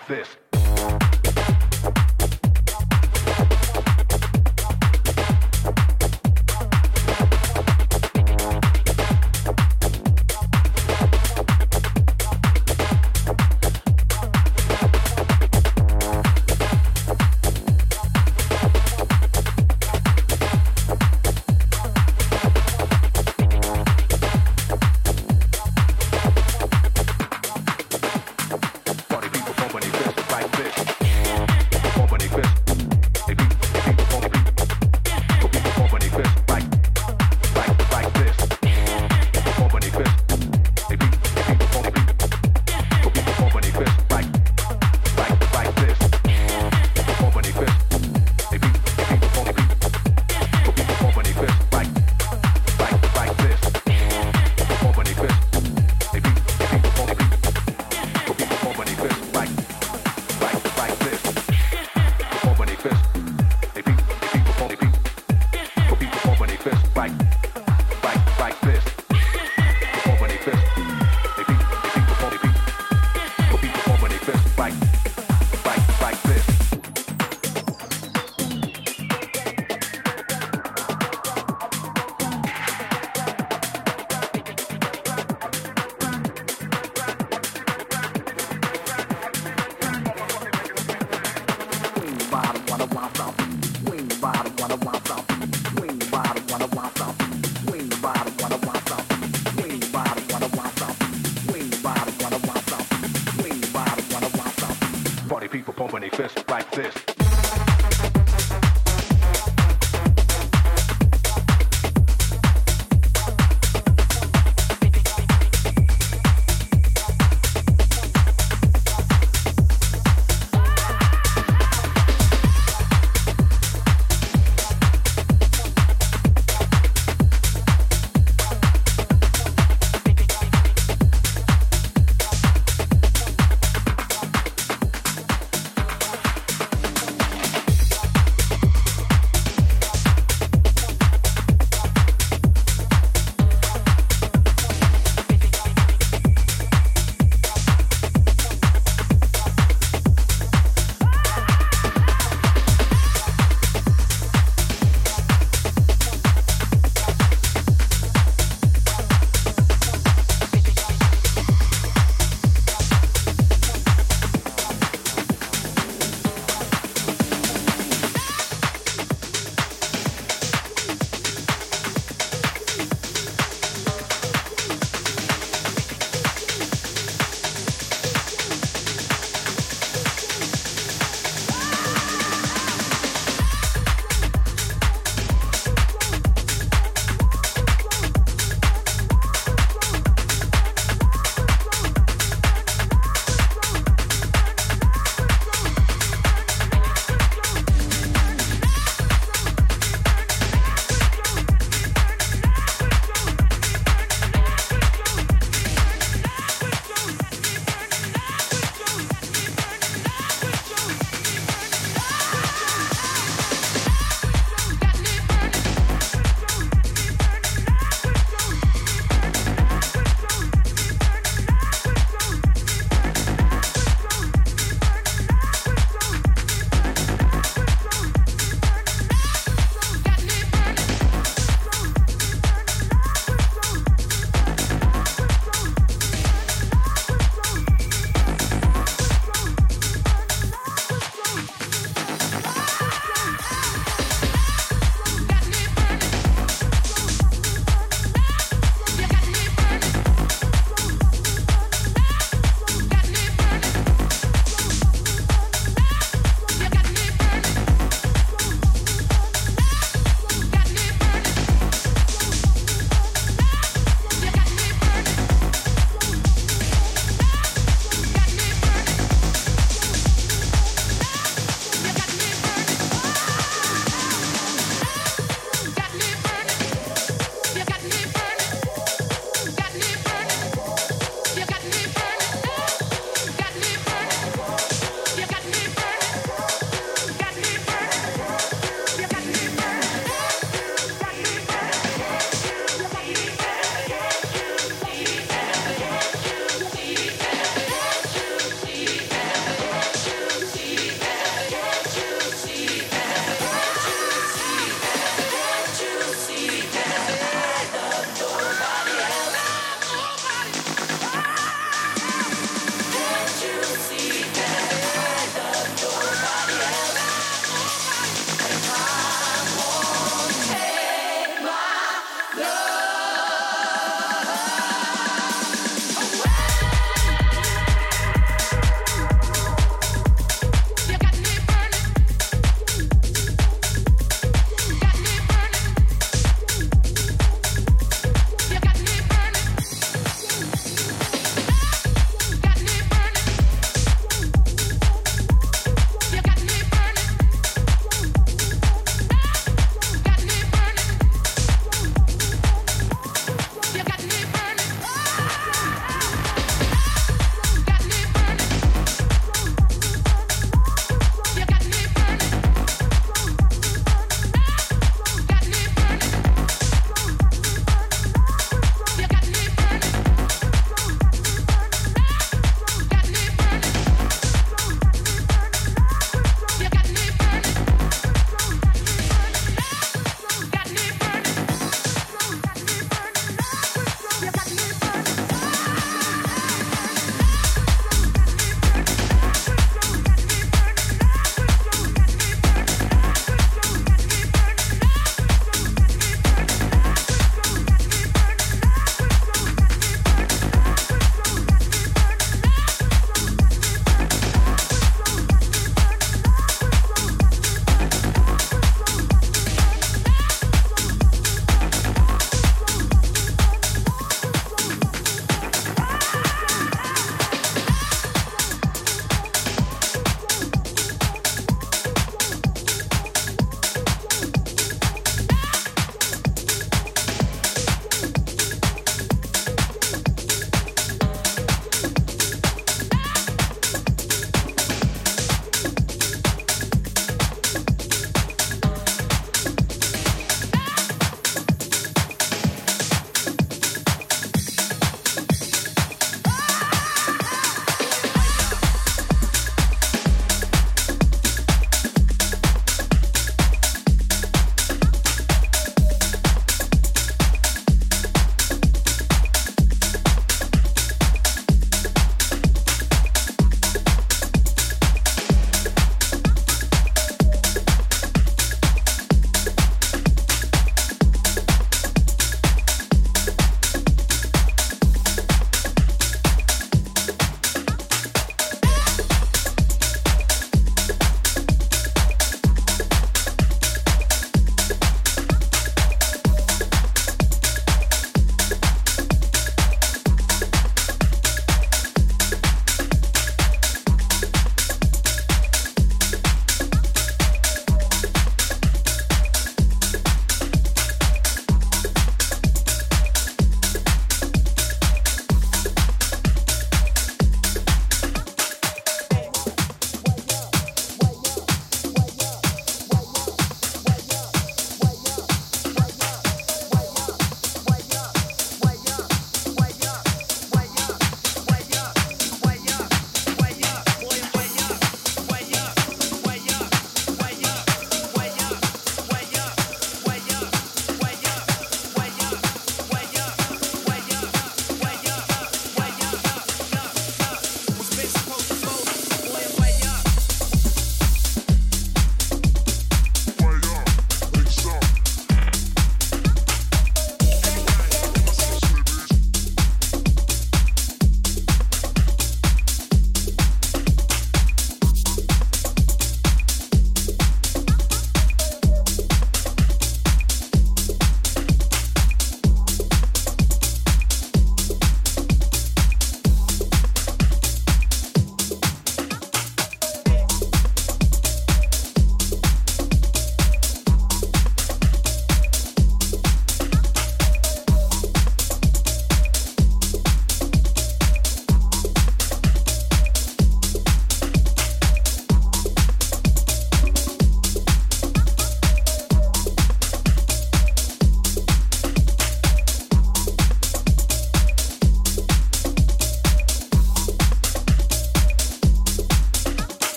like this.